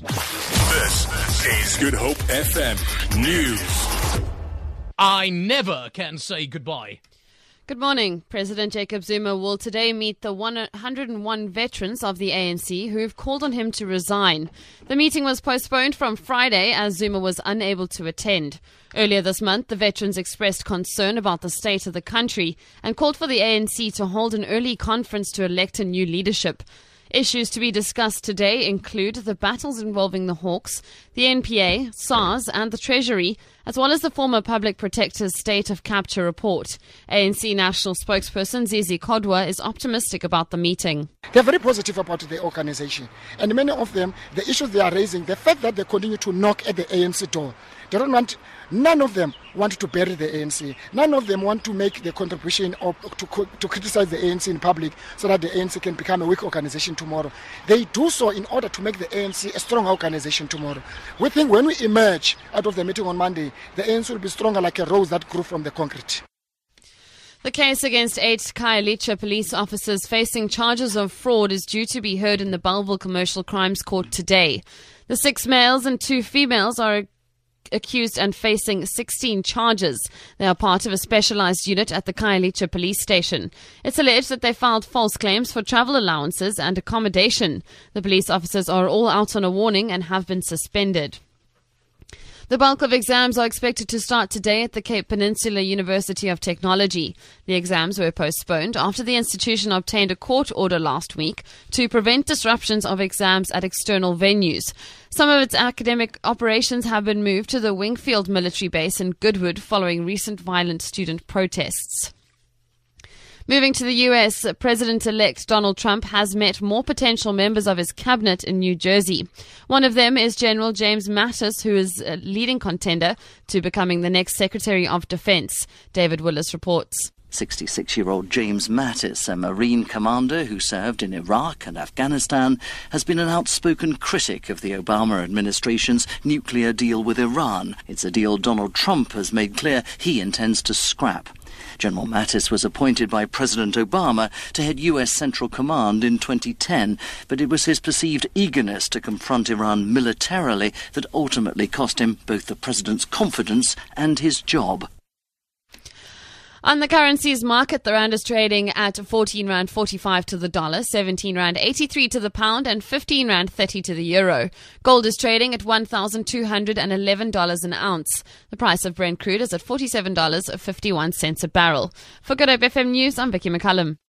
This is Good Hope FM News. I never can say goodbye. Good morning. President Jacob Zuma will today meet the 101 veterans of the ANC who have called on him to resign. The meeting was postponed from Friday as Zuma was unable to attend. Earlier this month, the veterans expressed concern about the state of the country and called for the ANC to hold an early conference to elect a new leadership. Issues to be discussed today include the battles involving the Hawks, the NPA, SARS, and the Treasury, as well as the former Public Protector's State of Capture report. ANC National spokesperson Zizi Kodwa is optimistic about the meeting. They're very positive about the organization. And many of them, the issues they are raising, the fact that they continue to knock at the ANC door, they don't want, none of them want to bury the ANC. None of them want to make the contribution or to, to criticize the ANC in public so that the ANC can become a weak organization tomorrow. They do so in order to make the ANC a strong organization tomorrow. We think when we emerge out of the meeting on Monday, the ANC will be stronger like a rose that grew from the concrete. The case against eight Khayelitsha police officers facing charges of fraud is due to be heard in the Bellville Commercial Crimes Court today. The six males and two females are accused and facing 16 charges. They are part of a specialized unit at the Khayelitsha police station. It's alleged that they filed false claims for travel allowances and accommodation. The police officers are all out on a warning and have been suspended. The bulk of exams are expected to start today at the Cape Peninsula University of Technology. The exams were postponed after the institution obtained a court order last week to prevent disruptions of exams at external venues. Some of its academic operations have been moved to the Wingfield military base in Goodwood following recent violent student protests. Moving to the US, President elect Donald Trump has met more potential members of his cabinet in New Jersey. One of them is General James Mattis, who is a leading contender to becoming the next Secretary of Defense. David Willis reports. 66 year old James Mattis, a Marine commander who served in Iraq and Afghanistan, has been an outspoken critic of the Obama administration's nuclear deal with Iran. It's a deal Donald Trump has made clear he intends to scrap. General Mattis was appointed by President Obama to head U.S. Central Command in 2010, but it was his perceived eagerness to confront Iran militarily that ultimately cost him both the president's confidence and his job. On the currencies market, the rand is trading at 14 rand 45 to the dollar, 17 rand 83 to the pound, and 15 rand 30 to the euro. Gold is trading at $1,211 an ounce. The price of Brent crude is at $47.51 a barrel. For Good Hope FM News, I'm Vicky McCullum.